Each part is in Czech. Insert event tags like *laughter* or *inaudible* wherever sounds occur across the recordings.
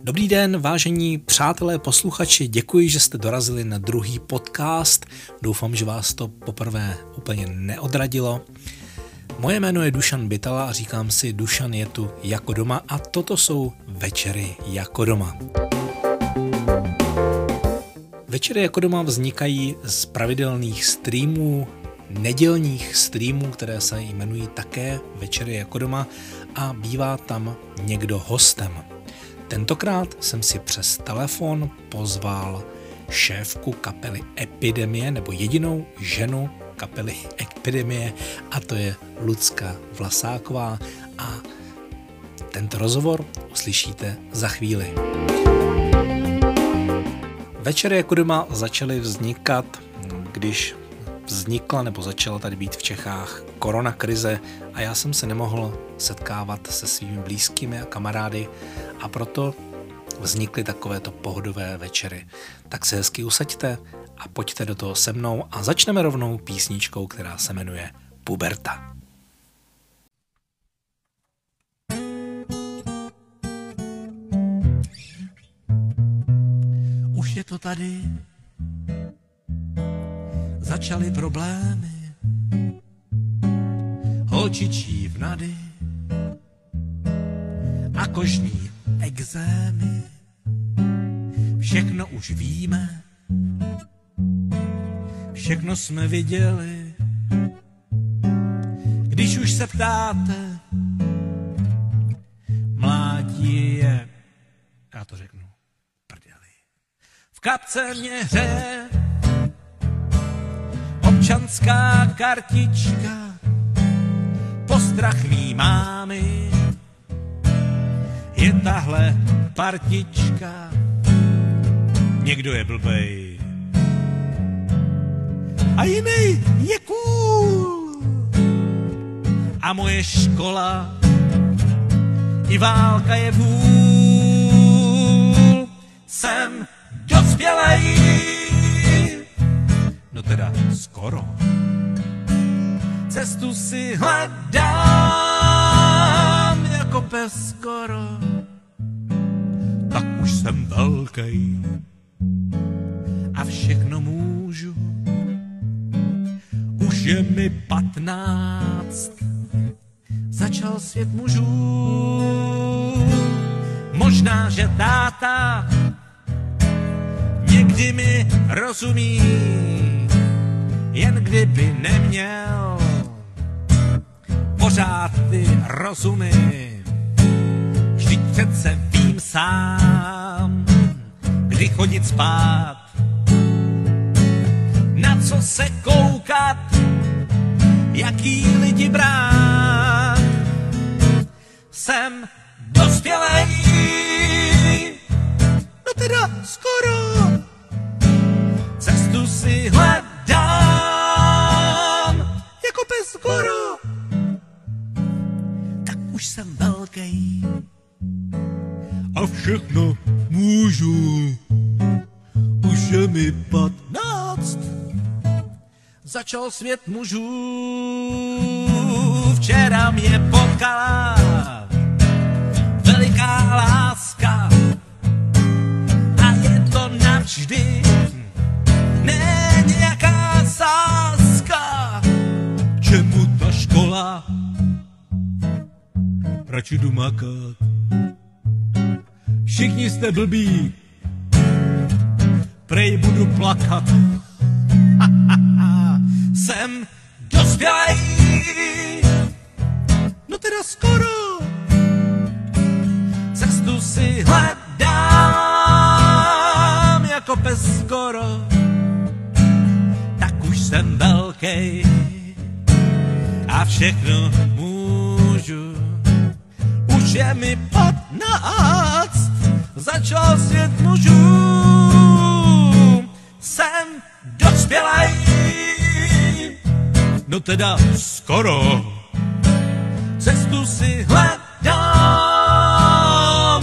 Dobrý den, vážení přátelé, posluchači, děkuji, že jste dorazili na druhý podcast. Doufám, že vás to poprvé úplně neodradilo. Moje jméno je Dušan Bytala a říkám si, Dušan je tu jako doma a toto jsou večery jako doma. Večery jako doma vznikají z pravidelných streamů, nedělních streamů, které se jmenují také Večery jako doma a bývá tam někdo hostem. Tentokrát jsem si přes telefon pozval šéfku kapely Epidemie, nebo jedinou ženu kapely Epidemie, a to je Lucka Vlasáková a tento rozhovor uslyšíte za chvíli. Večery jako doma začaly vznikat, když vznikla nebo začala tady být v Čechách korona krize a já jsem se nemohl setkávat se svými blízkými a kamarády a proto vznikly takovéto pohodové večery. Tak se hezky usaďte a pojďte do toho se mnou a začneme rovnou písničkou, která se jmenuje Puberta. Už je to tady, začaly problémy, holčičí vnady a kožní exémy. Všechno už víme, všechno jsme viděli. Když už se ptáte, mládí je, já to řeknu, prdeli. V kapce mě hře občanská kartička, postrach mý mámy, je tahle partička. Někdo je blbej a jiný je cool. A moje škola i válka je vůl. Jsem dospělej, no teda skoro. Cestu si hledám jako pes skoro. Tak už jsem velký a všechno můžu. Už je mi patnáct, začal svět mužů. Možná, že táta někdy mi rozumí, jen kdyby neměl pořád ty rozumy. Vždyť přece vím sám, kdy chodit spát, na co se koukat, jaký lidi brát. Jsem dospělej, no teda skoro, cestu si hledám, skoro. Tak už jsem velký a všechno můžu. Už je mi patnáct, začal svět mužů. Včera mě potkala veliká láska a je to navždy, ne nějaká sázka. Škola? Radši jdu makat. Všichni jste blbí, prej budu plakat. *laughs* Jsem dospělej, no teda skoro. Cestu si hledám jako pes skoro. Tak už jsem velký a všechno můžu. Už je mi patnáct, začal svět mužů. Jsem dospělej, no teda skoro. Cestu si hledám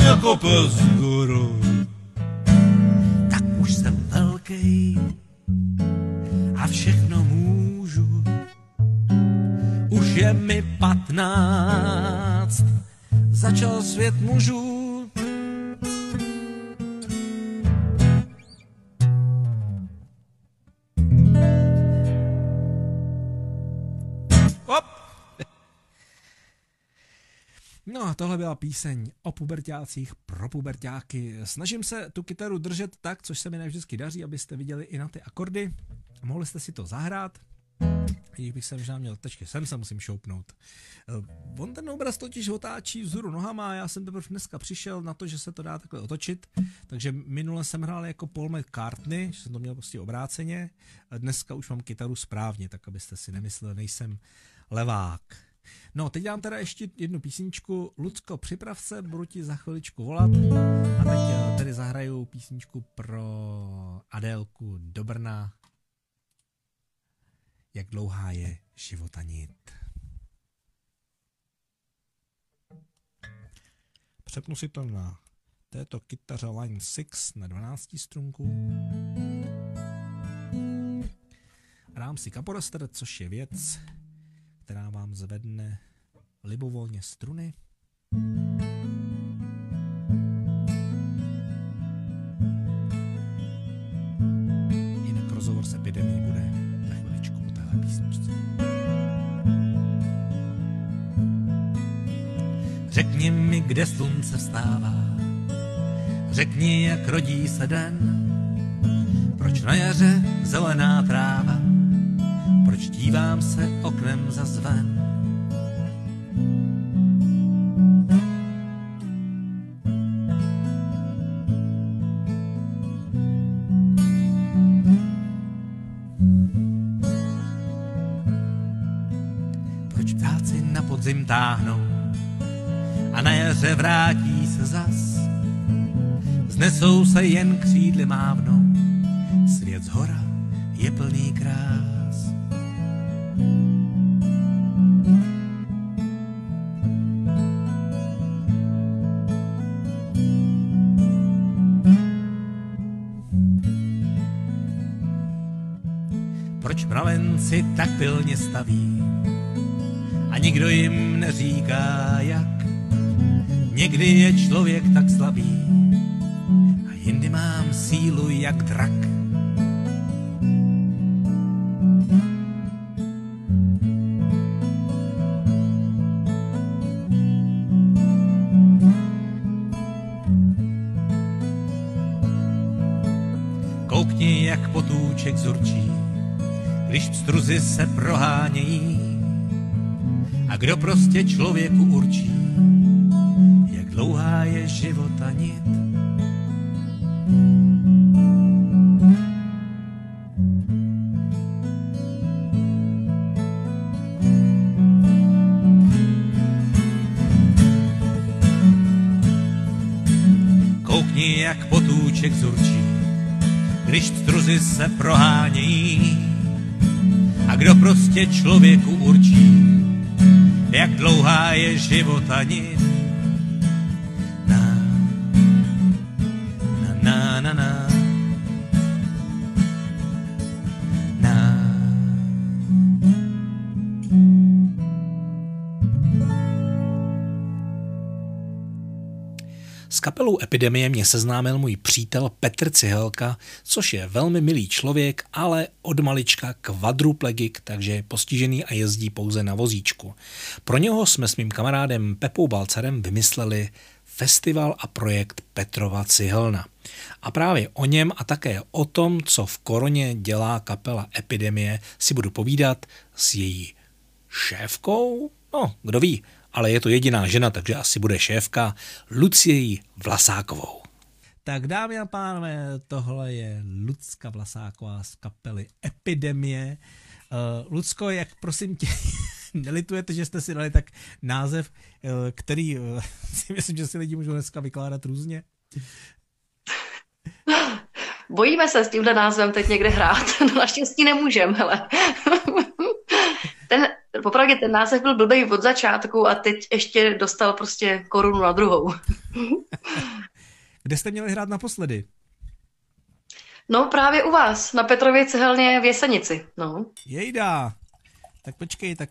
jako pes skoro. Tak už jsem velký a všechno můžu je mi patnáct, začal svět mužů. Op. No a tohle byla píseň o pubertácích pro pubertáky. Snažím se tu kytaru držet tak, což se mi nevždycky daří, abyste viděli i na ty akordy. Mohli jste si to zahrát, když bych se možná měl tečky, sem se musím šoupnout. Eh, on ten obraz totiž otáčí vzhůru nohama já jsem teprve dneska přišel na to, že se to dá takhle otočit. Takže minule jsem hrál jako Paul McCartney, že jsem to měl prostě obráceně. Dneska už mám kytaru správně, tak abyste si nemysleli, nejsem levák. No, teď dám teda ještě jednu písničku. Lucko, připrav se, budu ti za chviličku volat. A teď eh, tedy zahraju písničku pro Adélku do Brna. Jak dlouhá je života nit. Přepnu si to na této kytaře Line 6 na 12 strunku. Dám si kaporoster, což je věc, která vám zvedne libovolně struny. Jinak rozhovor s epidemí bude téhle písničce. Řekni mi, kde slunce vstává, řekni, jak rodí se den, proč na jaře zelená tráva, proč dívám se oknem za zven. Se jen křídly mávnou, svět z hora je plný krás. Proč mravenci tak pilně staví a nikdo jim neříká jak? Někdy je člověk tak slabý jindy mám sílu jak drak. Koukni, jak potůček zurčí, když pstruzy se prohánějí. A kdo prostě člověku určí, jak dlouhá je života nit. Se prohánějí. A kdo prostě člověku určí, jak dlouhá je života nit. Kapelou Epidemie mě seznámil můj přítel Petr Cihelka, což je velmi milý člověk, ale od malička kvadruplegik, takže je postižený a jezdí pouze na vozíčku. Pro něho jsme s mým kamarádem Pepou Balcarem vymysleli festival a projekt Petrova Cihelna. A právě o něm a také o tom, co v koroně dělá kapela Epidemie, si budu povídat s její šéfkou, no, kdo ví, ale je to jediná žena, takže asi bude šéfka, Luciejí Vlasákovou. Tak dámy a pánové, tohle je Lucka Vlasáková z kapely Epidemie. Uh, Lucko, jak prosím tě, *laughs* nelitujete, že jste si dali tak název, uh, který uh, *laughs* si myslím, že si lidi můžou dneska vykládat různě? Bojíme se s tímhle názvem teď někde hrát. *laughs* No naštěstí nemůžem, hele. Ten, popravdě ten název byl blbej od začátku a teď ještě dostal prostě korunu na druhou. *laughs* Kde jste měli hrát naposledy? No právě u vás, na Petrově cehelně v Jesenici. No. Jejda. Tak počkej, tak,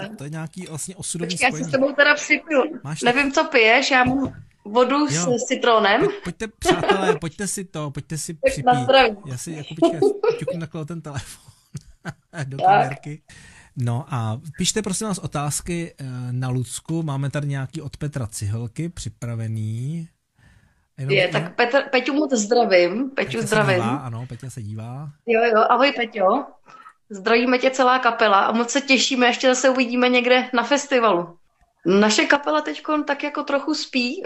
tak to je nějaký vlastně osudový Počkej, já si spojení. s tebou teda připiju. Máš Nevím, co piješ, já mám vodu Jo. s citronem. Pojď, pojďte, přátelé, pojďte si to, pojďte si na připít. Já si jako počkej, ťuknu o ten telefon *laughs* do Tak. No a pište prosím vás otázky eh, na Lucku. Máme tady nějaký od Petra Cihelky připravený. Jenom je, tak Petr, Peťu moc zdravím. Peťu Peťa zdravím. Se dívá, ano, Peťa se dívá. Jo, jo, ahoj Peťo. Zdravíme tě celá kapela a moc se těšíme, ještě zase uvidíme někde na festivalu. Naše kapela teď tak jako trochu spí.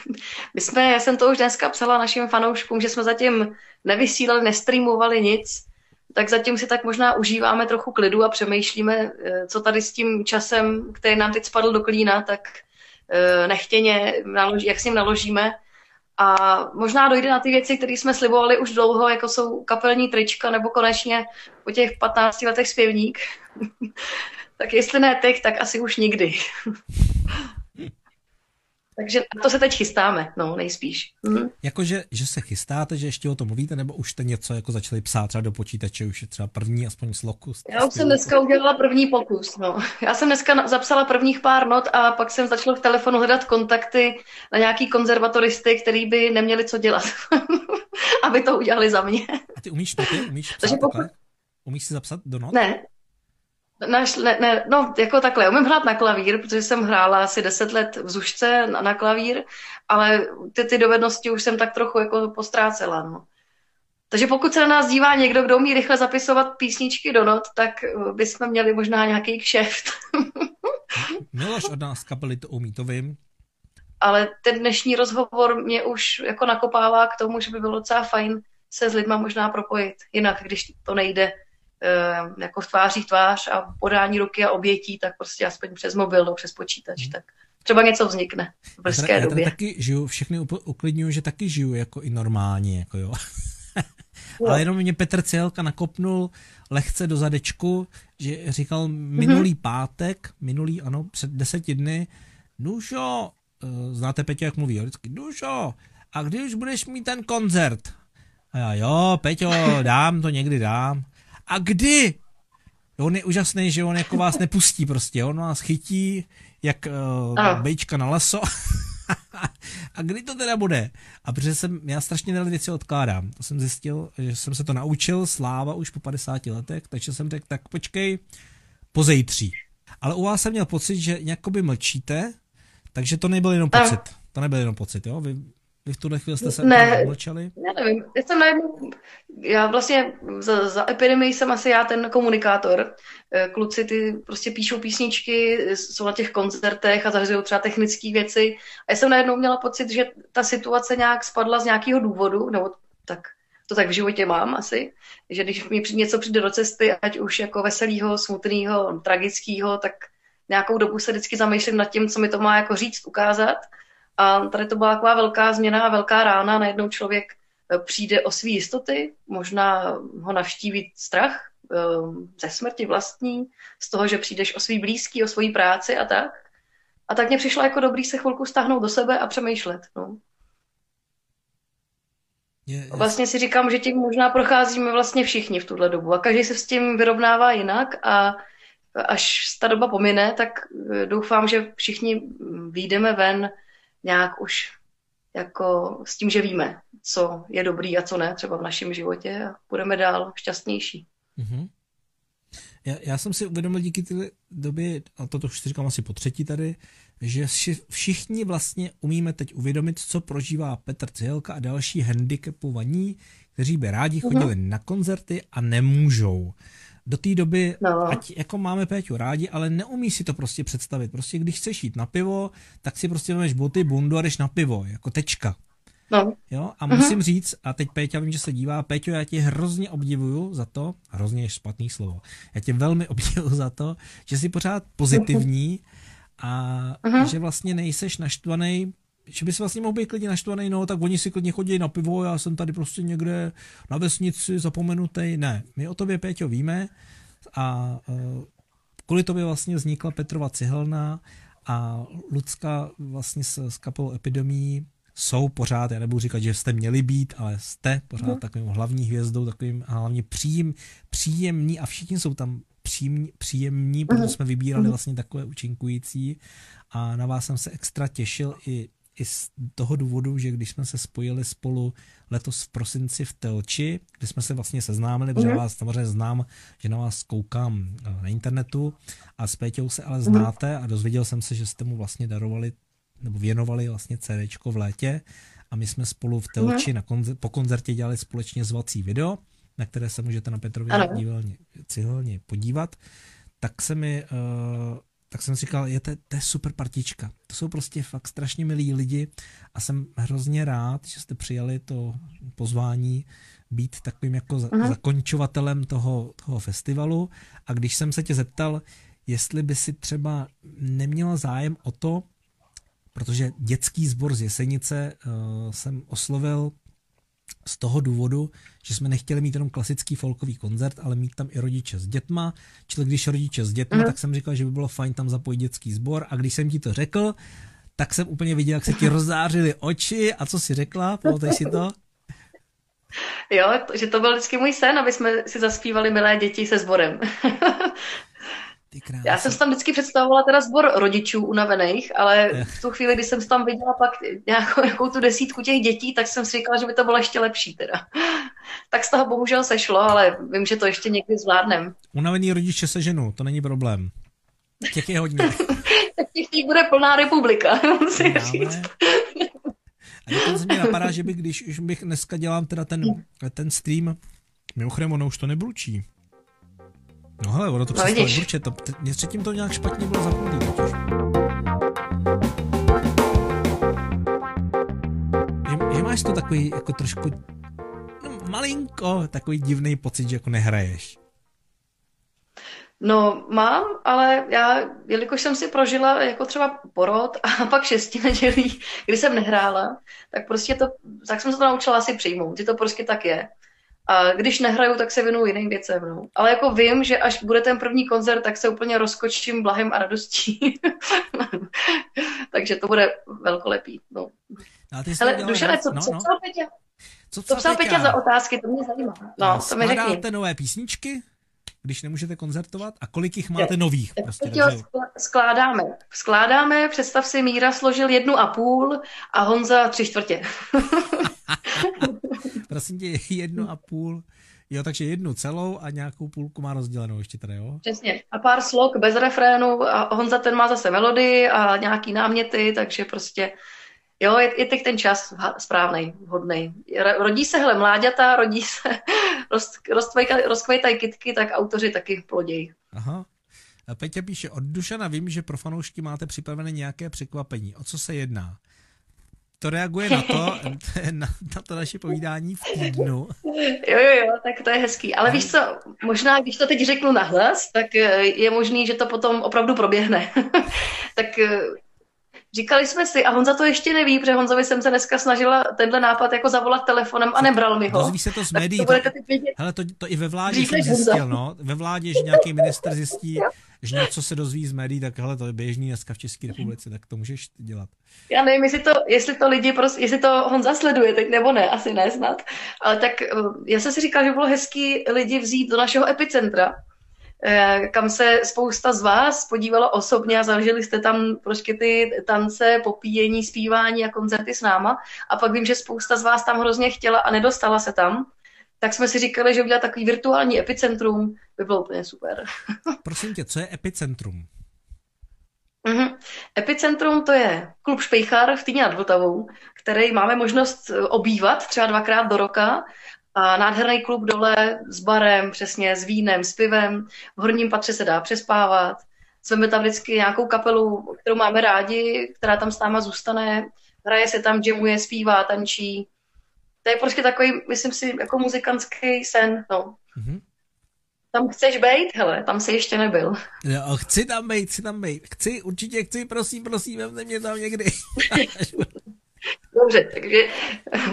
*laughs* My jsme, já jsem to už dneska psala našim fanouškům, že jsme zatím nevysílali, nestreamovali nic, tak zatím si tak možná užíváme trochu klidu a přemýšlíme, eh, co tady s tím časem, který nám teď spadl do klína, tak eh, nechtěně, jak s ním naložíme. A možná dojde na ty věci, které jsme slibovali už dlouho, jako jsou kapelní trička, nebo konečně po těch 15 letech zpěvník. *laughs* tak jestli ne teď, tak asi už nikdy. *laughs* Takže to se teď chystáme, no, nejspíš. Mhm. Jakože, že se chystáte, že ještě o tom mluvíte, nebo už jste něco jako začali psát třeba do počítače, už je třeba první aspoň slokus? Já už jsem dneska udělala první pokus, no. Já jsem dneska zapsala prvních pár not a pak jsem začala v telefonu hledat kontakty na nějaký konzervatoristy, který by neměli co dělat, *laughs* aby to udělali za mě. A ty umíš noty? Umíš psát pokud... Umíš si zapsat do not? Ne, Naš, ne, ne, no, jako takhle, umím hrát na klavír, protože jsem hrála asi deset let v Zušce na, na klavír, ale ty, ty dovednosti už jsem tak trochu jako postrácela, no. Takže pokud se na nás dívá někdo, kdo umí rychle zapisovat písničky do not, tak eh, bychom měli možná nějaký kšeft. *laughs* Miloš od nás kapely to umí, to vím. Ale ten dnešní rozhovor mě už jako nakopává k tomu, že by bylo docela fajn se s lidma možná propojit. Jinak, když to nejde, jako tváří tvář a podání ruky a obětí, tak prostě aspoň přes mobil nebo přes počítač, hmm. tak třeba něco vznikne v brzké já době. Já taky žiju, všechny uklidňuju, že taky žiju jako i normálně, jako jo. *laughs* Ale jenom mě Petr Cielka nakopnul lehce do zadečku, že říkal minulý mm-hmm. pátek, minulý, ano, před deseti dny, Dušo, eh, znáte Peťo, jak mluví, jo, vždycky, Dušo, a když budeš mít ten koncert? A já, jo, Peťo, *laughs* dám to někdy, dám a kdy? On je úžasný, že on jako vás nepustí prostě, on vás chytí jak uh, bejčka na leso. *laughs* a kdy to teda bude? A protože jsem, já strašně nerad věci odkládám. To jsem zjistil, že jsem se to naučil, sláva už po 50 letech, takže jsem tak, tak počkej, po zejtří. Ale u vás jsem měl pocit, že jakoby mlčíte, takže to nebyl jenom pocit. To nebyl jenom pocit, jo? Vy vy v tuhle chvíli jste se ne, mlčeli? Já nevím, já jsem najednou, já vlastně za, za epidemii jsem asi já ten komunikátor. Eh, kluci ty prostě píšou písničky, jsou na těch koncertech a zařizují třeba technické věci. A já jsem najednou měla pocit, že ta situace nějak spadla z nějakého důvodu, nebo tak to tak v životě mám asi, že když mi něco přijde do cesty, ať už jako veselého, smutného, tragického, tak nějakou dobu se vždycky zamýšlím nad tím, co mi to má jako říct, ukázat – a tady to byla taková velká změna a velká rána. Najednou člověk eh, přijde o své jistoty, možná ho navštíví strach eh, ze smrti vlastní, z toho, že přijdeš o svý blízký, o svoji práci a tak. A tak mě přišlo jako dobrý se chvilku stáhnout do sebe a přemýšlet. No. Vlastně si říkám, že tím možná procházíme vlastně všichni v tuhle dobu a každý se s tím vyrovnává jinak a až ta doba pomine, tak eh, doufám, že všichni výjdeme ven nějak už jako s tím, že víme, co je dobrý a co ne třeba v našem životě a budeme dál šťastnější. Mm-hmm. Já, já jsem si uvědomil díky té době, a to už si říkám asi po třetí tady, že všichni vlastně umíme teď uvědomit, co prožívá Petr Cihelka a další handicapovaní, kteří by rádi mhm. chodili uh-huh. na koncerty a nemůžou do té doby, no. ať jako máme Péťu rádi, ale neumí si to prostě představit. Prostě když chceš jít na pivo, tak si prostě vemeš boty, bundu a jdeš na pivo, jako tečka. No. Jo, a musím uh-huh. říct, a teď Péťa vím, že se dívá, Péťo, já tě hrozně obdivuju za to, hrozně je špatný slovo, já tě velmi *laughs* obdivuju za to, že jsi pořád pozitivní a uh-huh. že vlastně nejseš naštvaný že by si vlastně mohl být klidně naštvaný, no, tak oni si klidně chodí na pivo, já jsem tady prostě někde na vesnici zapomenutý. Ne, my o tobě, Péťo, víme a uh, kvůli tobě vlastně vznikla Petrova cihelna a Lucka vlastně s, s kapelou epidemí jsou pořád, já nebudu říkat, že jste měli být, ale jste pořád mm. takovým hlavní hvězdou, takovým hlavně příjem, příjemní a všichni jsou tam příjemní, příjemní protože mhm. jsme vybírali mhm. vlastně takové účinkující a na vás jsem se extra těšil i i z toho důvodu, že když jsme se spojili spolu letos v prosinci v Telči, kdy jsme se vlastně seznámili, protože mm-hmm. vás samozřejmě znám, že na vás koukám eh, na internetu a s Péťou se ale mhm. znáte a dozvěděl jsem se, že jste mu vlastně darovali nebo věnovali vlastně CDčko v létě a my jsme spolu v Telči mm-hmm. na koncer- po koncertě dělali společně zvací video, na které se můžete na Petrově dílně, cihelně podívat, tak se mi uh, tak jsem si říkal, je to, to je super partička. To jsou prostě fakt strašně milí lidi a jsem hrozně rád, že jste přijali to pozvání být takovým jako uh-huh. zakončovatelem toho, toho festivalu a když jsem se tě zeptal, jestli by si třeba neměla zájem o to, protože dětský sbor z Jesenice uh, jsem oslovil z toho důvodu, že jsme nechtěli mít jenom klasický folkový koncert, ale mít tam i rodiče s dětma. Čili když rodiče s dětma, mm. tak jsem říkal, že by bylo fajn tam zapojit dětský sbor a když jsem ti to řekl, tak jsem úplně viděl, jak se ti *laughs* rozzářily oči a co si řekla, pamatuješ si to? Jo, že to byl vždycky můj sen, aby jsme si zaspívali milé děti se sborem. *laughs* Já jsem si tam vždycky představovala teda sbor rodičů unavených, ale v tu chvíli, kdy jsem tam viděla pak nějakou, nějakou tu desítku těch dětí, tak jsem si říkala, že by to bylo ještě lepší teda. *laughs* Tak z toho bohužel sešlo, ale vím, že to ještě někdy zvládnem. Unavený rodiče se ženou, to není problém. Těch je hodně. *laughs* tak těch bude plná republika, *laughs* musím říct. A dokonce mě napadá, že bych, když už bych dneska dělám teda ten, ten stream, mimochodem ono už to nebručí. No hele, ono to no, přestalo burčet, to, mě předtím to nějak špatně bylo zapnutý totiž. Že, že máš to takový jako trošku no, malinko takový divný pocit, že jako nehraješ. No, mám, ale já, jelikož jsem si prožila jako třeba porod a *laughs* pak šesti nedělí, kdy jsem nehrála, tak prostě to, tak jsem se to naučila asi přijmout, že to prostě tak je. A když nehraju, tak se věnuju jiným věcem. No. Ale jako vím, že až bude ten první koncert, tak se úplně rozkočím blahem a radostí. *laughs* Takže to bude velkolepý. No. no ty Ale Dušane, co, no, co no. psal Peťa? Co psal, co psal Peťa za otázky, to mě zajímá. No, to mi řekni. nové písničky? Když nemůžete koncertovat a kolik jich máte nových? Prostě, takže... Skládáme. Skládáme, představ si, Míra složil jednu a půl a Honza tři čtvrtě. *laughs* Prosím tě, jednu a půl. Jo, takže jednu celou a nějakou půlku má rozdělenou ještě tady, jo? Přesně. A pár slok bez refrénu a Honza ten má zase melodii a nějaký náměty, takže prostě jo, je, je teď ten čas správný, vhodný. Rodí se, hele, mláďata, rodí se, *laughs* rost, rozkvejtají kytky, tak autoři taky plodějí. Aha. A Peťa píše, od Dušana vím, že pro fanoušky máte připravené nějaké překvapení. O co se jedná? to reaguje na to, *laughs* *laughs* na, na to naše povídání v týdnu. Jo, jo, jo, tak to je hezký. Ale víš co, možná, když to teď řeknu nahlas, tak eh, je možný, že to potom opravdu proběhne. tak eh, Říkali jsme si, a Honza to ještě neví, protože Honzovi jsem se dneska snažila tenhle nápad jako zavolat telefonem a nebral mi ho. Dozví se to z médií. To, to, hele, to, to, i ve vládě jsem zjistil, no. Ve vládě, že nějaký minister zjistí, že něco se dozví z médií, tak hele, to je běžný dneska v České republice, tak to můžeš dělat. Já nevím, jestli to, jestli to lidi, prostě, jestli to Honza sleduje teď nebo ne, asi ne snad. Ale tak eh, já jsem si říkal, že bylo hezký lidi vzít do našeho epicentra, kam se spousta z vás podívalo osobně a zažili jste tam prostě ty tance, popíjení, zpívání a koncerty s náma. A pak vím, že spousta z vás tam hrozně chtěla a nedostala se tam tak jsme si říkali, že udělat takový virtuální epicentrum by bylo úplně super. *laughs* Prosím tě, co je epicentrum? Mm-hmm. Epicentrum to je klub Špejchar v Týně nad Vltavou, který máme možnost eh, obývat třeba dvakrát do roka a nádherný klub dole s barem, přesně s vínem, s pivem. V horním patře se dá přespávat. Jsme tam vždycky nějakou kapelu, kterou máme rádi, která tam s náma zůstane. Hraje se tam, jamuje, zpívá, tančí to je prostě takový, myslím si, jako muzikantský sen, no. Mm-hmm. Tam chceš být, hele, tam jsi ještě nebyl. Jo, chci tam být, chci tam být. Chci, určitě chci, prosím, prosím, vemte mě tam někdy. *laughs* Dobře, takže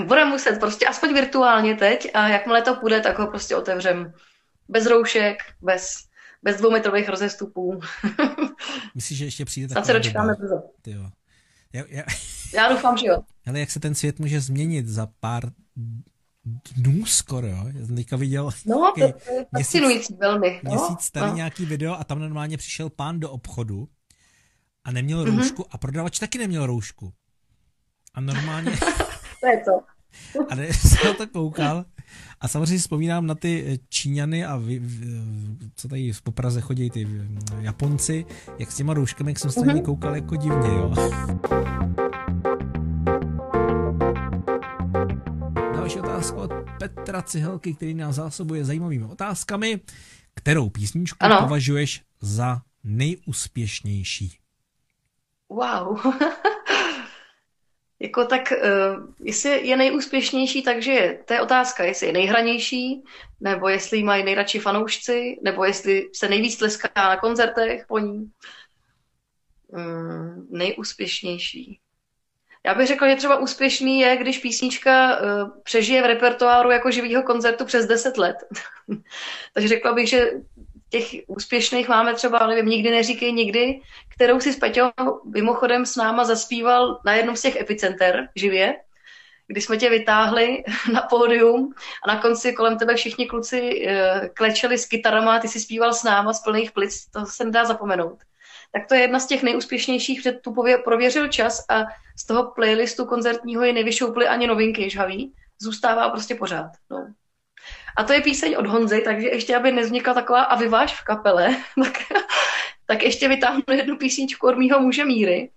budeme muset prostě aspoň virtuálně teď a jakmile to půjde, tak ho prostě otevřem. Bez roušek, bez, bez dvoumetrových rozestupů. *laughs* Myslíš, že ještě přijde taková se dočkáme brzo. Já, já... já doufám, že jo. Ale jak se ten svět může změnit za pár dnů skoro, jo? Já jsem teďka viděl no, to je fascinující velmi. No? Měsíc starý no. nějaký video a tam normálně přišel pán do obchodu a neměl mm-hmm. roušku a prodavač taky neměl roušku. A normálně... *laughs* to je to. a *laughs* jsem na to koukal a samozřejmě vzpomínám na ty eh, Číňany a vy, co tady v Popraze chodí ty eh, Japonci, jak s těma rouškami, jak jsem se mm-hmm. koukal jako divně, jo. Další otázka od Petra Cihelky, který nás zásobuje zajímavými otázkami. Kterou písničku ano. považuješ za nejúspěšnější? Wow. *laughs* Jako tak, uh, jestli je nejúspěšnější, takže to je otázka, jestli je nejhranější, nebo jestli mají nejradši fanoušci, nebo jestli se nejvíc tleská na koncertech po ní. Um, nejúspěšnější. Já bych řekla, že třeba úspěšný je, když písnička uh, přežije v repertoáru jako živýho koncertu přes 10 let. *laughs* Takže řekla bych, že těch úspěšných máme třeba, nevím, nikdy neříkej nikdy, kterou si s Peťou mimochodem s náma zaspíval na jednom z těch epicenter živě, kdy jsme tě vytáhli *laughs* na pódium a na konci kolem tebe všichni kluci uh, klečeli s kytarama a ty si zpíval s náma z plných plic, to se nedá zapomenout. Tak to je jedna z těch nejúspěšnějších, protože tu prověřil čas a z toho playlistu koncertního je nevyšouply ani novinky žhavý, zůstává prostě pořád. No. A to je píseň od Honzy, takže ještě, aby nevznikla taková a vyváž v kapele, *laughs* tak, tak ještě vytáhnu jednu písničku od mýho muže Míry.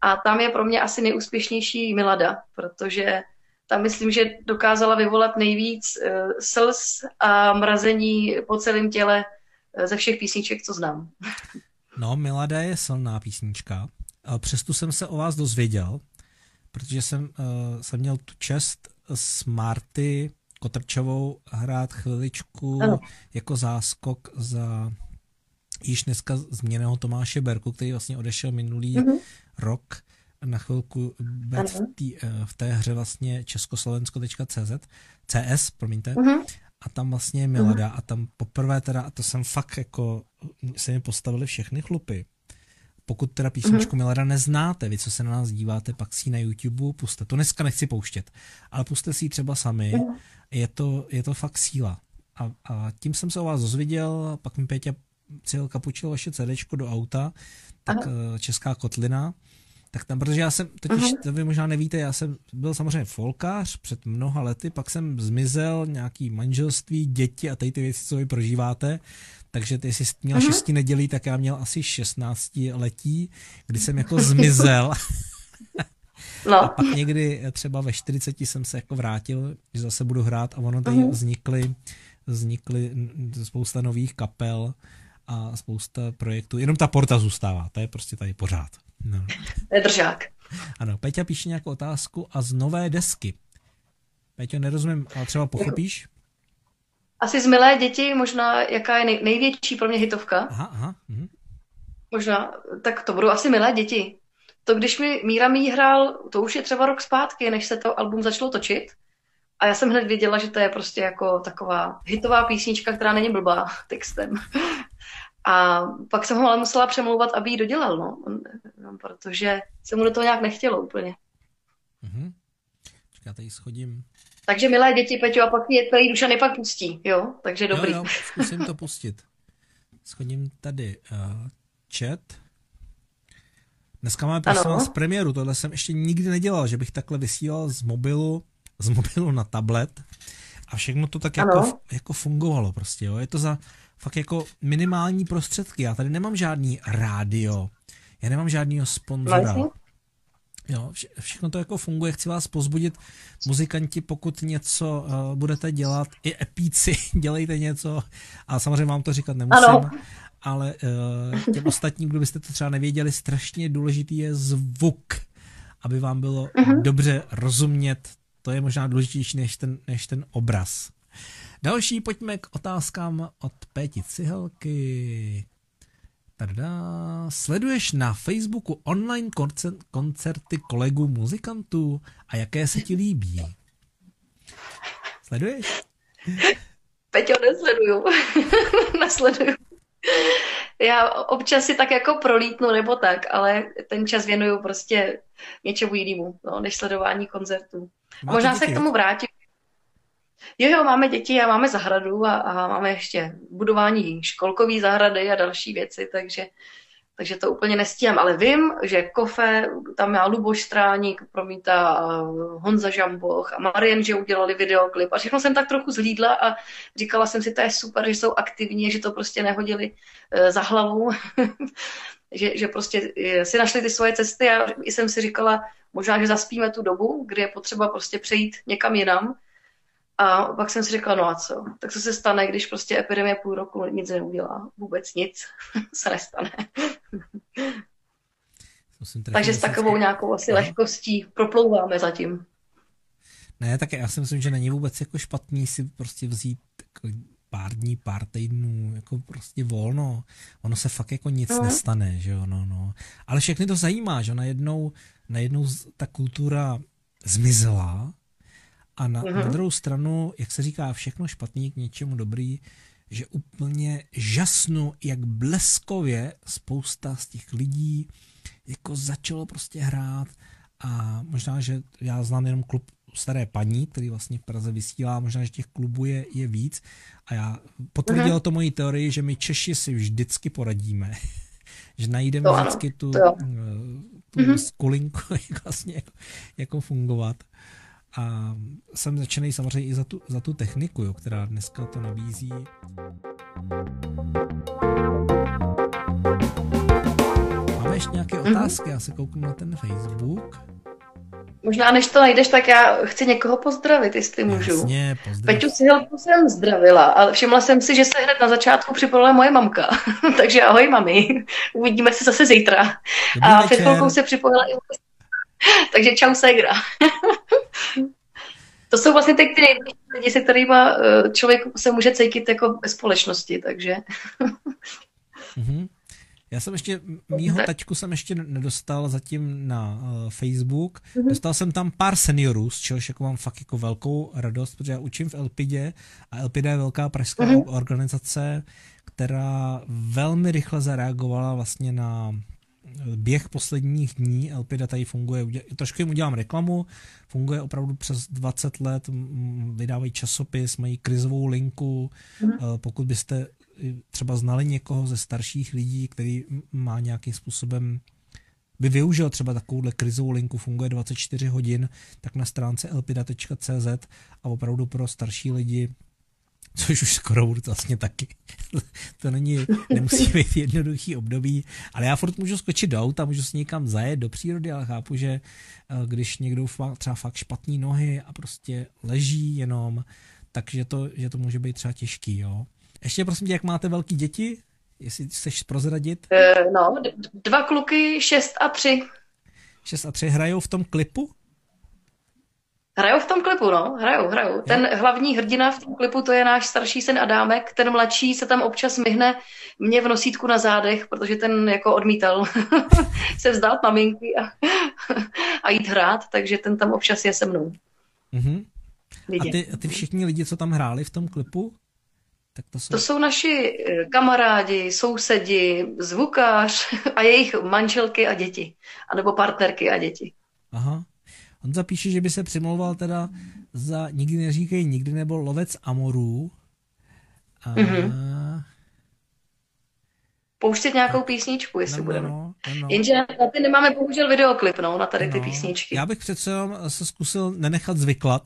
A tam je pro mě asi nejúspěšnější Milada, protože tam myslím, že dokázala vyvolat nejvíc uh, slz a mrazení po celém těle uh, ze všech písniček, co znám. No, Milada je silná písnička. Přesto jsem se o vás dozvěděl, protože jsem, uh, jsem měl tu čest s Marty Kotrčovou hrát chviličku ano. jako záskok za již dneska změněného Tomáše Berku, který vlastně odešel minulý uh-huh. rok na chvilku bet v, tý, eh, v té hře vlastně československo.cz CS, promiňte, uh-huh. a tam vlastně je Milada uh-huh. a tam poprvé teda, a to jsem fakt jako, se mi postavili všechny chlupy, pokud teda písničku mm-hmm. Millera neznáte, vy co se na nás díváte, pak si ji na YouTube puste. To dneska nechci pouštět, ale puste si ji třeba sami. Mm-hmm. Je, to, je to fakt síla. A, a tím jsem se o vás dozvěděl, pak mi Péťa cíl kapučil vaše CD do auta, tak Aha. Eh, Česká kotlina, tak tam, protože já jsem, totiž, uh-huh. to vy možná nevíte, já jsem byl samozřejmě folkář před mnoha lety, pak jsem zmizel, nějaký manželství, děti a tady ty věci, co vy prožíváte, takže ty, jsi měl uh-huh. šesti nedělí, tak já měl asi 16 letí, kdy jsem jako *laughs* zmizel. *laughs* No. A pak někdy třeba ve 40 jsem se jako vrátil, že zase budu hrát a ono tady uh-huh. vznikly, vznikly spousta nových kapel a spousta projektů. Jenom ta porta zůstává, to je prostě tady pořád. No. je držák. Ano, Peťa píše nějakou otázku a z nové desky. Peťo, nerozumím, ale třeba pochopíš? Asi z Milé děti, možná jaká je nej, největší pro mě hitovka. Aha, aha. Mhm. Možná, tak to budou asi Milé děti. To, když mi Míra Mí hrál, to už je třeba rok zpátky, než se to album začalo točit. A já jsem hned věděla, že to je prostě jako taková hitová písnička, která není blbá *laughs* textem. A pak jsem ho ale musela přemlouvat, aby ji dodělal, no. Protože se mu do toho nějak nechtělo úplně. Mm-hmm. Já tady schodím takže milé děti, Peťo, a pak je tvojí duša nepak pustí, jo? Takže dobrý. Jo, jo, zkusím to pustit. Schodím tady uh, chat. Dneska máme prosím vás premiéru, tohle jsem ještě nikdy nedělal, že bych takhle vysílal z mobilu, z mobilu na tablet a všechno to tak jako, jako fungovalo prostě, jo? Je to za fakt jako minimální prostředky. Já tady nemám žádný rádio, já nemám žádného sponzora. Jo, vše, všechno to jako funguje, chci vás pozbudit, muzikanti, pokud něco uh, budete dělat, i epíci, *laughs* dělejte něco, a samozřejmě vám to říkat nemusím, ano. ale uh, těm ostatním, kdo byste to třeba nevěděli, strašně důležitý je zvuk, aby vám bylo uh-huh. dobře rozumět, to je možná důležitější než ten, než ten obraz. Další, pojďme k otázkám od Péti Cihelky. Tada. Sleduješ na Facebooku online koncerty kolegů muzikantů a jaké se ti líbí? Sleduješ? Peťo, nesleduju. *laughs* nesleduju. Já občas si tak jako prolítnu nebo tak, ale ten čas věnuju prostě něčemu jinému, no, než sledování koncertů. Možná se k tomu vrátím Jo, jo, máme děti a máme zahradu a, a máme ještě budování školkové zahrady a další věci, takže takže to úplně nestíhám, ale vím, že Kofe, tam má Luboš Stráník, promítá Honza Žamboch a Marien, že udělali videoklip a všechno jsem tak trochu zhlídla a říkala jsem si, to je super, že jsou aktivní, že to prostě nehodili uh, za hlavu, *laughs* že, že prostě eh, si našli ty svoje cesty. A jsem si říkala, možná, že zaspíme tu dobu, kdy je potřeba prostě přejít někam jinam, a pak jsem si řekla, no a co? Tak co se stane, když prostě epidemie půl roku nic neudělá? Vůbec nic *laughs* se nestane. Takže s takovou nějakou asi lehkostí proplouváme zatím. Ne, tak já si myslím, že není vůbec jako špatný si prostě vzít jako pár dní, pár týdnů, jako prostě volno. Ono se fakt jako nic no. nestane, že jo, no, no. Ale všechny to zajímá, že najednou, najednou ta kultura zmizela, a na, mm-hmm. na druhou stranu, jak se říká, všechno špatný k něčemu dobrý, že úplně žasnu, jak bleskově spousta z těch lidí jako začalo prostě hrát a možná, že já znám jenom klub staré paní, který vlastně v Praze vysílá, možná, že těch klubů je, je víc a já potvrdilo mm-hmm. to moji teorii, že my Češi si vždycky poradíme, *laughs* že najdeme to vždycky tu, to eh, tu mm-hmm. skulinku, *laughs* jak vlastně jako, jako fungovat. A jsem začený samozřejmě i za tu, za tu techniku, jo, která dneska to nabízí. Máme ještě nějaké mm-hmm. otázky? Já se kouknu na ten Facebook. Možná než to najdeš, tak já chci někoho pozdravit, jestli můžu. Jasně, Peťu Sihelku jsem zdravila, ale všimla jsem si, že se hned na začátku připojila moje mamka. *laughs* Takže ahoj mami, uvidíme se zase zítra. Dobrý a před chvilkou se připojila i *laughs* Takže čau Segra. *laughs* to jsou vlastně ty, ty nejbližší lidi, se kterými eh, člověk se může cítit jako ve společnosti, takže... mm-hmm. Já jsem ještě, mýho tačku jsem ještě nedostal zatím na uh, Facebook. Mm-hmm. Dostal jsem tam pár seniorů, z čehož jako mám fakt jako velkou radost, protože já učím v Elpidě a Elpida je velká pražská mm-hmm. organizace, která velmi rychle zareagovala vlastně na běh posledních dní Elpida tady funguje, trošku jim udělám reklamu, funguje opravdu přes 20 let, vydávají časopis, mají krizovou linku, mm. pokud byste třeba znali někoho ze starších lidí, který má nějakým způsobem by využil třeba takovouhle krizovou linku, funguje 24 hodin, tak na stránce elpida.cz a opravdu pro starší lidi což už skoro budu vlastně taky. *laughs* to není, nemusí *laughs* být jednoduchý období, ale já furt můžu skočit do auta, můžu si někam zajet do přírody, ale chápu, že eh, když někdo má třeba fakt špatný nohy a prostě leží jenom, takže to, že to může být třeba těžký, jo. Ještě prosím tě, jak máte velký děti? Jestli chceš prozradit? Uh, no, dva kluky, šest a tři. Šest a tři hrajou v tom klipu? Hrajou v tom klipu, no, hrajou, hrajou. Ten hlavní hrdina v tom klipu, to je náš starší syn Adámek, ten mladší se tam občas myhne mě v nosítku na zádech, protože ten jako odmítal *laughs* se vzdát maminky a, *laughs* a jít hrát, takže ten tam občas je se mnou. Mm-hmm. A, ty, a ty všichni lidi, co tam hráli v tom klipu? Tak to, jsou... to jsou naši eh, kamarádi, sousedi, zvukář *laughs* a jejich manželky a děti. A nebo partnerky a děti. Aha. On zapíše, že by se přimlouval teda za Nikdy neříkej nikdy nebo Lovec Amorů. A... Mm-hmm pouštět nějakou písničku, jestli no, budeme. No, no. Jenže na ty nemáme bohužel videoklip, no, na tady no. ty písničky. Já bych přece se zkusil nenechat zvyklat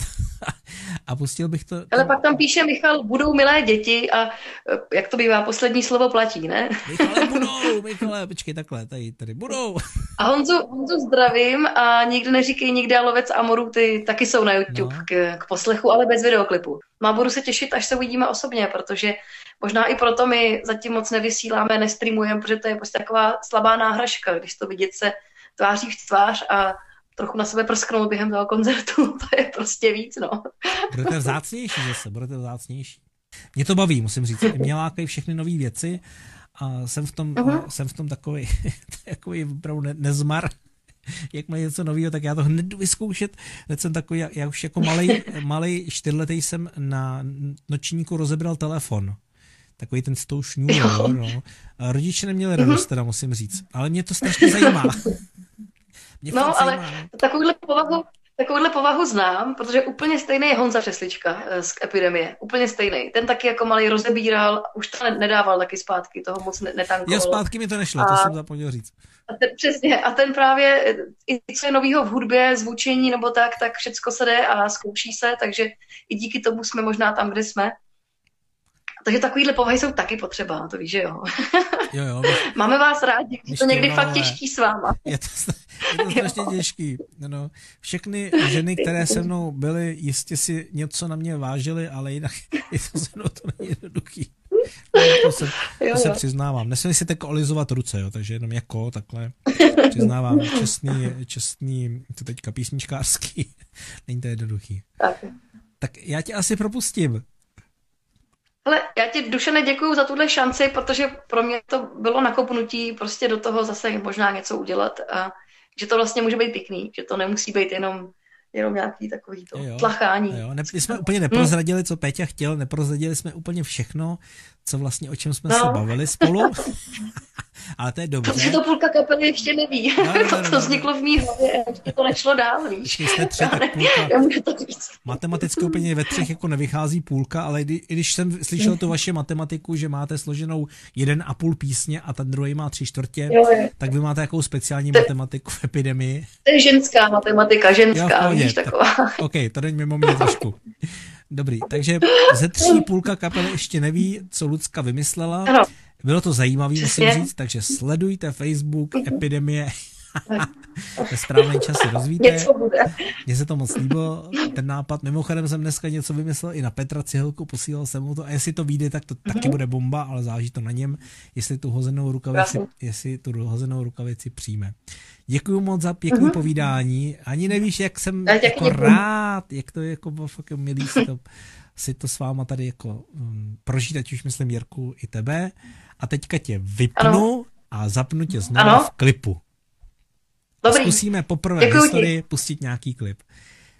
*laughs* a pustil bych to. Ale pak tam píše Michal, budou milé děti a eh, jak to bývá, poslední slovo platí, ne? Michale, *laughs* budou, Michale, počkej, takhle, tady, tady budou. *laughs* A Honzu, Honzu zdravím a nikdy neříkej nikdy a lovec Amoru, ty taky jsou na YouTube no. k, k poslechu, ale bez videoklipu. Má budu se těšit, až se uvidíme osobně, protože Možná i proto my zatím moc nevysíláme, nestreamujeme, protože to je prostě taková slabá náhražka, když to vidět se tváří v tvář a trochu na sebe prsknout během toho koncertu, *laughs* to je prostě víc, no. Budete vzácnější zase, budete vzácnější. Mě to baví, musím říct. Mě lákají všechny nové věci a jsem v tom, uh-huh. jsem v tom takový, *laughs* takový opravdu ne, nezmar. *laughs* Jak má něco nového, tak já to hned jdu vyzkoušet. Hned jsem takový, já, já už jako malý, *laughs* malý čtyřletý jsem na nočníku rozebral telefon takový ten s tou šňůrou. No. A rodiče neměli radost, teda musím říct. Ale mě to strašně zajímá. *laughs* Mě no, ale zajímá. No. takovouhle povahu, Takovouhle povahu znám, protože úplně stejný je Honza Přeslička eh, z epidemie. Úplně stejný. Ten taky jako malý rozebíral, už to nedával taky zpátky, toho moc netankoval. Jo, zpátky mi to nešlo, a... to jsem zapomněl říct. A ten, přesně, a ten právě, i co je novýho v hudbě, zvučení nebo tak, tak všecko se jde a zkouší se, takže i díky tomu jsme možná tam, kde jsme. Takže takovýhle povahy jsou taky potřeba, to víš, že jo. jo, jo *laughs* Máme vás rádi, je to někdy fakt těžký s váma. *laughs* Je to, je to strašně *laughs* těžký. No, no. Všechny ženy, které se mnou byly, jistě si něco na mě vážily, ale jinak je to se mnou to není jednoduchý. To se, to se přiznávám. Nesmím si tak olizovat ruce, jo, takže jenom jako takhle *laughs* přiznávám. Čestný, čestný, to teďka písničkářský. *laughs* Není to jednoduchý. Tak. tak já tě asi propustím. Ale já ti, Dušene, děkuji za tuhle šanci, protože pro mě to bylo nakopnutí prostě do toho zase možná něco udělat a že to vlastně může být pěkný, že to nemusí být jenom jenom nějaký takový to jo, tlachání. Jo, ne, my jsme úplně neprozradili, co Péťa chtěl, neprozradili jsme úplně všechno, co vlastně, o čem jsme no. se bavili spolu. *laughs* Ale to je dobře. Protože to půlka kapely ještě neví. No, no, *laughs* no, to, no, no. vzniklo v mý hlavě, ještě to nešlo dál, víš. Když jste tři, tak půlka. Já můžu to říct. Matematicky úplně ve třech jako nevychází půlka, ale i když jsem slyšel tu vaši matematiku, že máte složenou jeden a půl písně a ten druhý má tři čtvrtě, jo, jo. tak vy máte jakou speciální to, matematiku v epidemii. To je ženská matematika, ženská, jo, víš, taková. Tak, OK, to není mimo mě trošku. Dobrý, takže ze tří půlka kapely ještě neví, co Lucka vymyslela. Ano. Bylo to zajímavé, musím říct, takže sledujte Facebook Epidemie. Ve správný čas se rozvíte. Mně se to moc líbilo, ten nápad. Mimochodem jsem dneska něco vymyslel i na Petra Cihelku, posílal jsem mu to. A jestli to vyjde, tak to mm-hmm. taky bude bomba, ale záleží to na něm, jestli tu hozenou rukavici, jestli tu hozenou rukavici přijme. Děkuji moc za pěkné mm-hmm. povídání. Ani nevíš, jak jsem jako rád, jak to je jako fakt milý si to, si to s váma tady jako um, prožít, ať už myslím Jirku i tebe. A teďka tě vypnu ano. a zapnu tě znovu ano. v klipu. Dobrý. Zkusíme poprvé Děkuji v historii ti. pustit nějaký klip.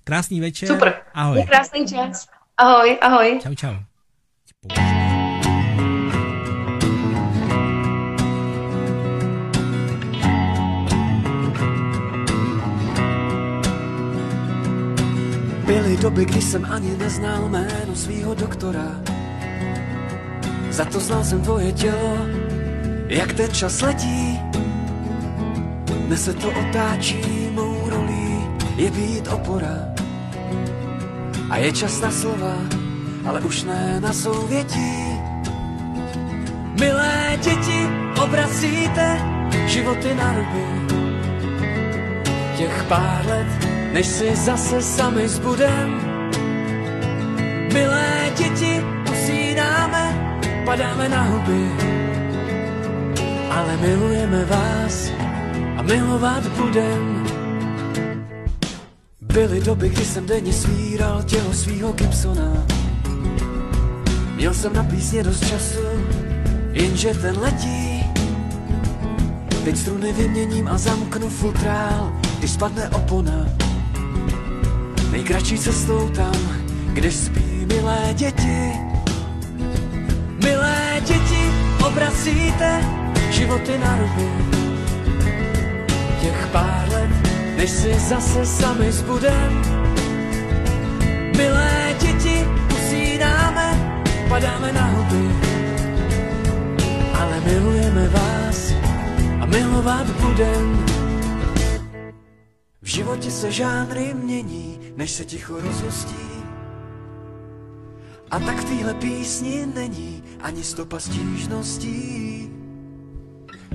Krásný večer. Super. Ahoj. Je krásný čas. Ahoj, ahoj. Čau, čau. Byly doby, kdy jsem ani neznal jméno svýho doktora. Za to znal jsem tvoje tělo, jak ten čas letí. Dnes se to otáčí, mou rolí je být opora. A je čas na slova, ale už ne na souvětí. Milé děti, obracíte životy na ruby. Těch pár let, než si zase sami zbudem. Milé děti, usínáme, padáme na huby. Ale milujeme vás, milovat budem. Byly doby, kdy jsem denně svíral tělo svýho Gibsona. Měl jsem na písně dost času, jenže ten letí. Teď struny vyměním a zamknu futrál, když spadne opona. Nejkratší cestou tam, kde spí milé děti. Milé děti, obracíte životy na ruby těch pár let, než si zase sami zbudem. Milé děti, usínáme, padáme na huby, ale milujeme vás a milovat budem. V životě se žánry mění, než se ticho rozhostí. A tak v téhle písni není ani stopa stížností.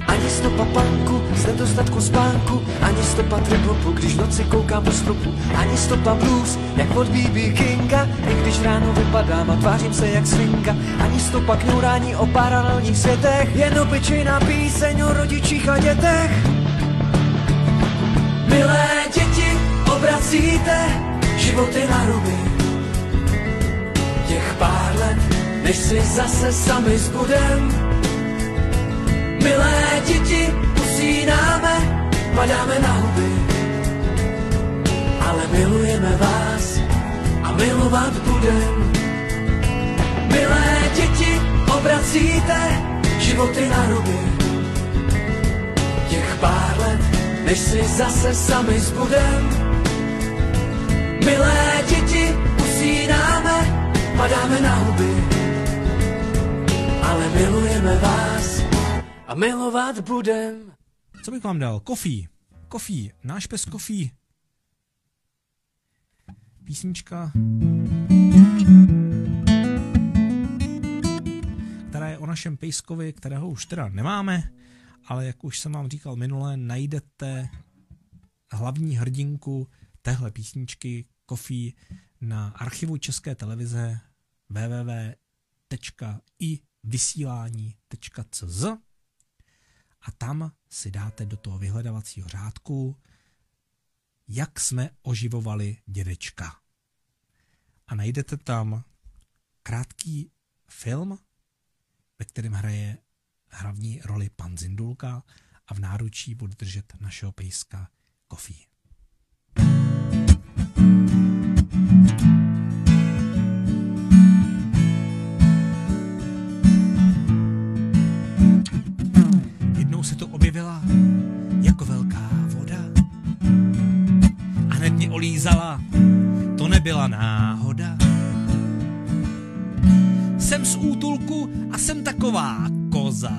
Ani stopa panku z nedostatku spánku, ani stopa trip když v noci koukám do stropu, ani stopa blues, jak od B.B. Kinga, i když ráno vypadám a tvářím se jak svinka, ani stopa kňourání o paralelních světech, jen obyčejná píseň o rodičích a dětech. Milé děti, obracíte životy na ruby. Těch pár let, než si zase sami zbudem, Milé děti, usínáme, padáme na huby, ale milujeme vás a milovat budem. Milé děti, obracíte životy na ruby. Těch pár let, než si zase sami zbudem. Milé děti, usínáme, padáme na huby, ale milujeme vás a milovat budem. Co bych vám dal? Kofí. Kofí. Náš pes Kofí. Písnička, která je o našem pejskovi, kterého už teda nemáme, ale jak už jsem vám říkal minule, najdete hlavní hrdinku téhle písničky Kofí na archivu České televize www.i.vysílání.cz a tam si dáte do toho vyhledavacího řádku, jak jsme oživovali dědečka. A najdete tam krátký film, ve kterém hraje hlavní roli pan Zindulka a v náručí bude držet našeho pejska Kofí. Se to objevila jako velká voda a hned mě olízala, to nebyla náhoda. Jsem z útulku a jsem taková koza.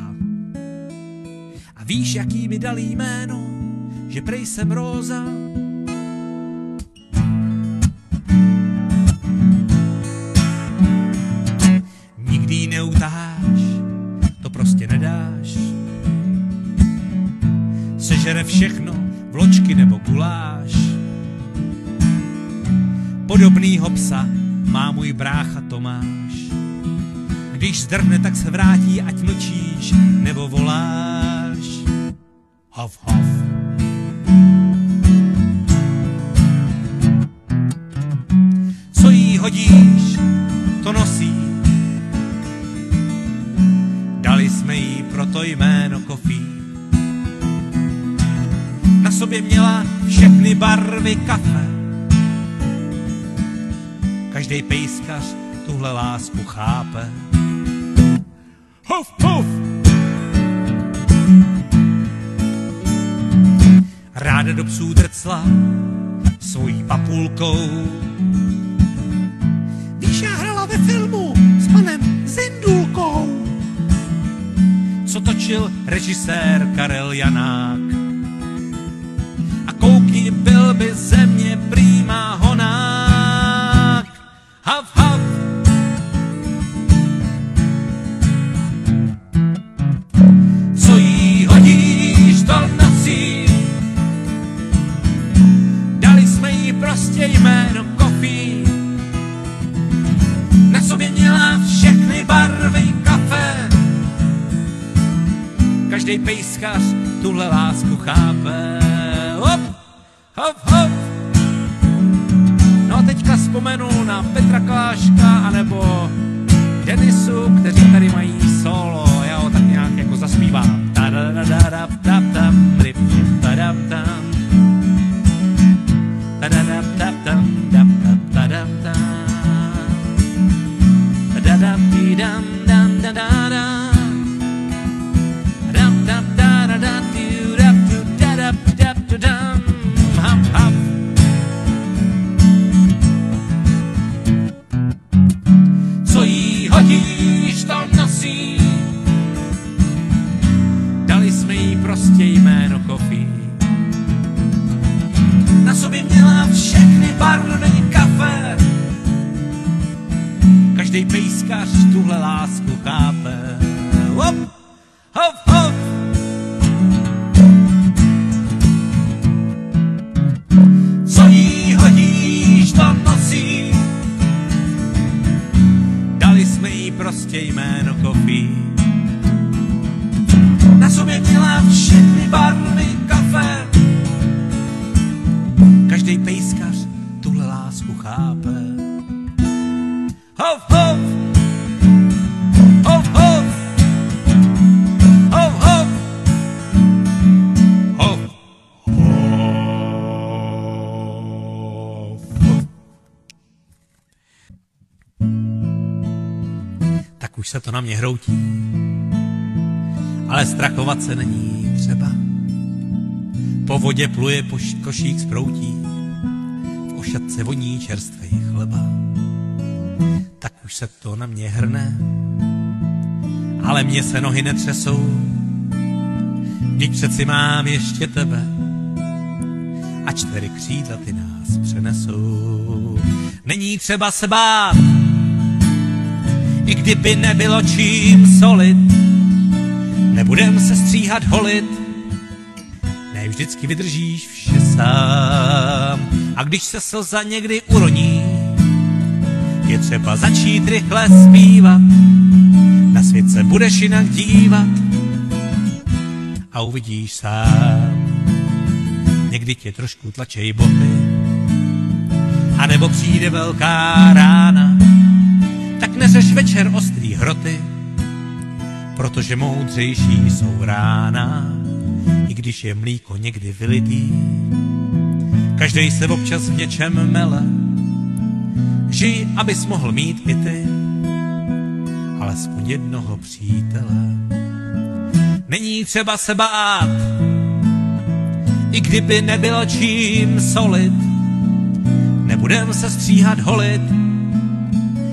A víš, jaký mi dal jméno, že prej jsem róza. Všechno, vločky nebo guláš. Podobnýho psa má můj brácha Tomáš. Když zdrhne, tak se vrátí, ať mlčíš nebo voláš. Barvy kafe. Každý pejskař tuhle lásku chápe. Huf, huf! Ráda do psů drcla svojí papulkou. Víš, já hrala ve filmu s panem Zindulkou, co točil režisér Karel Janák. To na mě hroutí, ale strachovat se není třeba. Po vodě pluje poš- košík z proutí, v o šatce voní čerstvej chleba. Tak už se to na mě hrne, ale mě se nohy netřesou, Vždyť přeci mám ještě tebe a čtyři křídla ty nás přenesou. Není třeba se bát, i kdyby nebylo čím solit, nebudem se stříhat holit, ne vždycky vydržíš vše sám. A když se slza někdy uroní, je třeba začít rychle zpívat, na svět se budeš jinak dívat, a uvidíš sám. Někdy tě trošku tlačej boty, a nebo přijde velká rána, tak neřeš večer ostrý hroty, protože moudřejší jsou rána, i když je mlíko někdy vylitý. Každý se občas v něčem mele, žij, abys mohl mít i ty, alespoň jednoho přítele není třeba se bát, i kdyby nebylo čím solit, nebudem se stříhat holit,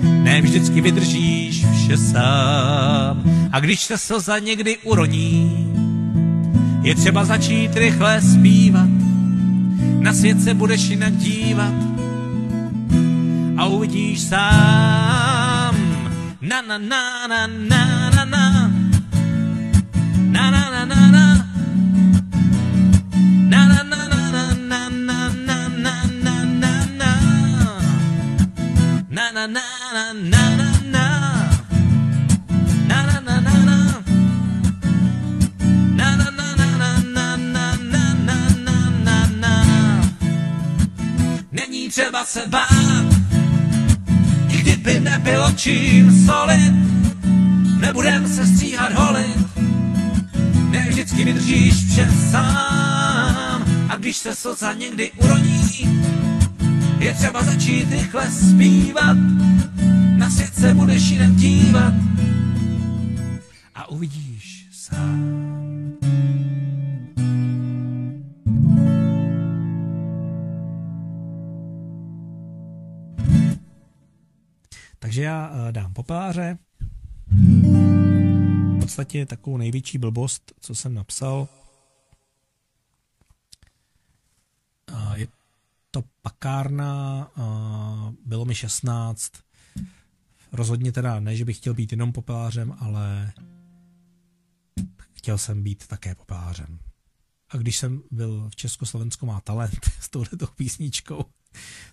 ne vždycky vydržíš vše sám. A když se slza někdy uroní, je třeba začít rychle zpívat, na svět se budeš jinak dívat a uvidíš sám. Na na na na na na na na na na na na Není třeba se bát, i kdyby nebylo čím solit, nebudem se stříhat holit, ne vždycky vydržíš vše sám. A když se slza někdy uroní, je třeba začít rychle zpívat, na svět se budeš jinak dívat a uvidíš sám. Takže já uh, dám popeláře, podstatě takovou největší blbost, co jsem napsal. To pakárna, bylo mi 16, rozhodně teda ne, že bych chtěl být jenom popelářem, ale chtěl jsem být také popelářem. A když jsem byl v Československu má talent *laughs* s touhletou písničkou,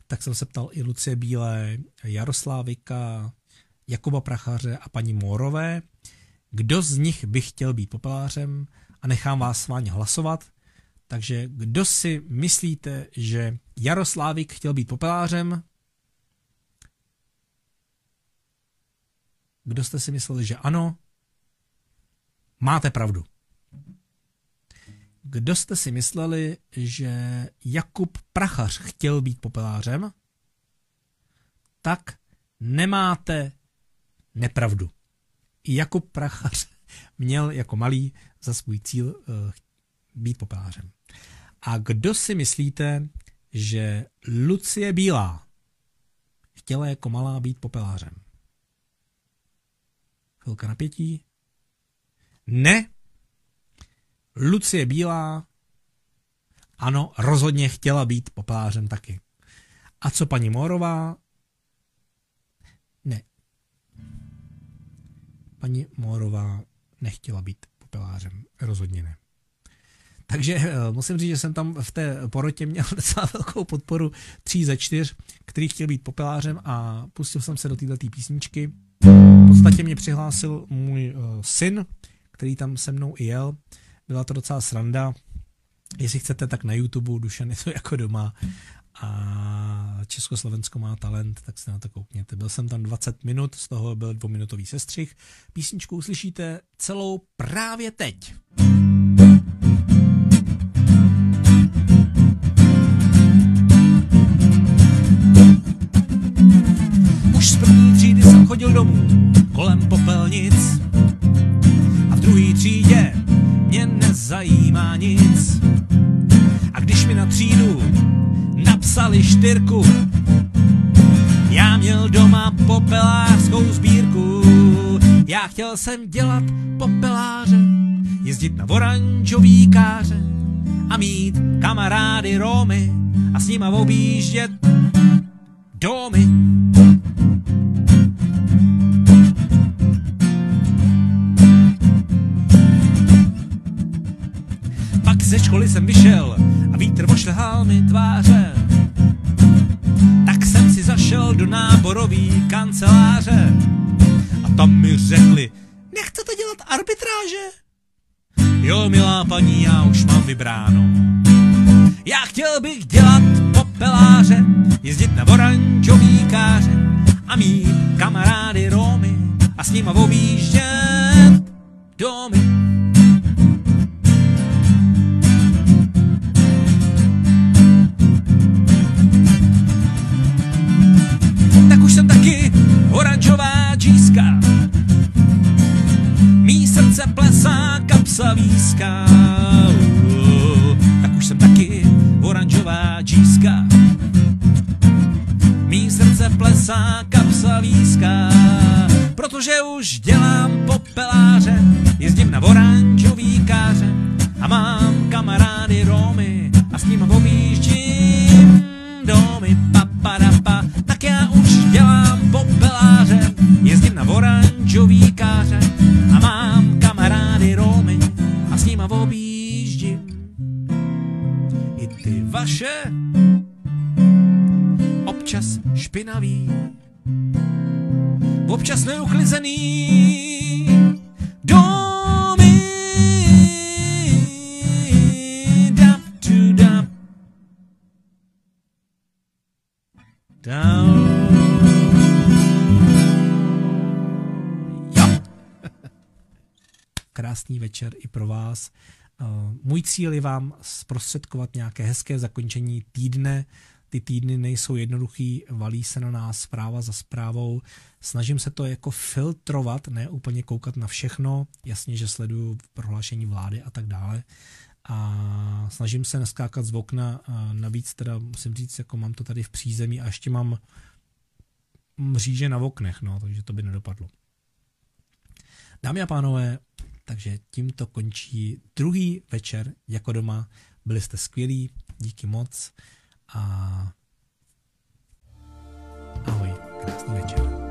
tak jsem se ptal i Lucie Bílé, Jaroslávika, Jakuba Prachaře a paní Morové, kdo z nich by chtěl být popelářem a nechám vás váně hlasovat. Takže kdo si myslíte, že Jaroslávik chtěl být popelářem? Kdo jste si mysleli, že ano? Máte pravdu. Kdo jste si mysleli, že Jakub Prachař chtěl být popelářem? Tak nemáte nepravdu. Jakub Prachař měl jako malý za svůj cíl uh, být popelářem. A kdo si myslíte, že Lucie Bílá chtěla jako malá být popelářem? Chvilka napětí. Ne. Lucie Bílá, ano, rozhodně chtěla být popelářem taky. A co paní Morová? paní Mórová nechtěla být popelářem. Rozhodně ne. Takže eh, musím říct, že jsem tam v té porotě měl *laughs* docela velkou podporu tří ze čtyř, který chtěl být popelářem a pustil jsem se do této písničky. V podstatě mě přihlásil můj uh, syn, který tam se mnou i jel. Byla to docela sranda. Jestli chcete, tak na YouTube, Dušan je to *laughs* jako doma a Československo má talent, tak se na to koukněte. Byl jsem tam 20 minut, z toho byl dvouminutový sestřih. Písničku uslyšíte celou právě teď. Chodil domů kolem popelnic a v druhé třídě mě nezajímá nic. A když mi na třídu psali štyrku. Já měl doma popelářskou sbírku, já chtěl jsem dělat popeláře, jezdit na oranžový káře a mít kamarády Romy a s nima objíždět domy. Školy jsem vyšel a vítr ošlehal mi tváře. Tak jsem si zašel do náborový kanceláře a tam mi řekli, nechcete dělat arbitráže? Jo, milá paní, já už mám vybráno. Já chtěl bych dělat popeláře, jezdit na oranžový káře a mít kamarády Romy a s nima objíždět domy. Srdce plesá kapsa výská. Tak už jsem taky oranžová džíska. Mý srdce plesá kapsa výská. Protože už dělám popeláře, jezdím na oranžový káře a mám kamarády Romy a s ním objíždím domy papadapa. Tak já už dělám popeláře, jezdím na oranžový káře a mám kamarády Romy a s nima objíždím i ty vaše občas špinavý, občas neuklizený domy. Dap. Down. Krásný večer i pro vás. Eh, Můj cíl je vám zprostředkovat nějaké hezké zakončení týdne. Ty týdny nejsou jednoduchý, valí se na nás zpráva za zprávou. Snažím se to jako filtrovat, ne úplně koukat na všechno. Jasně, že sleduju prohlášení vlády a tak dále. A snažím se neskákat z okna. A navíc teda musím říct, jako mám to tady v přízemí a ještě mám mříže na oknech, no, takže to by nedopadlo. Dámy a pánové, takže tímto končí druhý večer jako doma. Byli jste skvělí, díky moc a ahoj, krásný večer.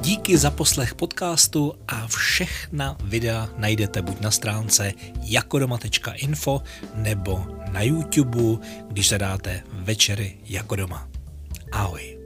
Díky za poslech podcastu a všechna videa najdete buď na stránce jakodoma.info nebo na YouTube, když zadáte večery jako doma. Ahoj.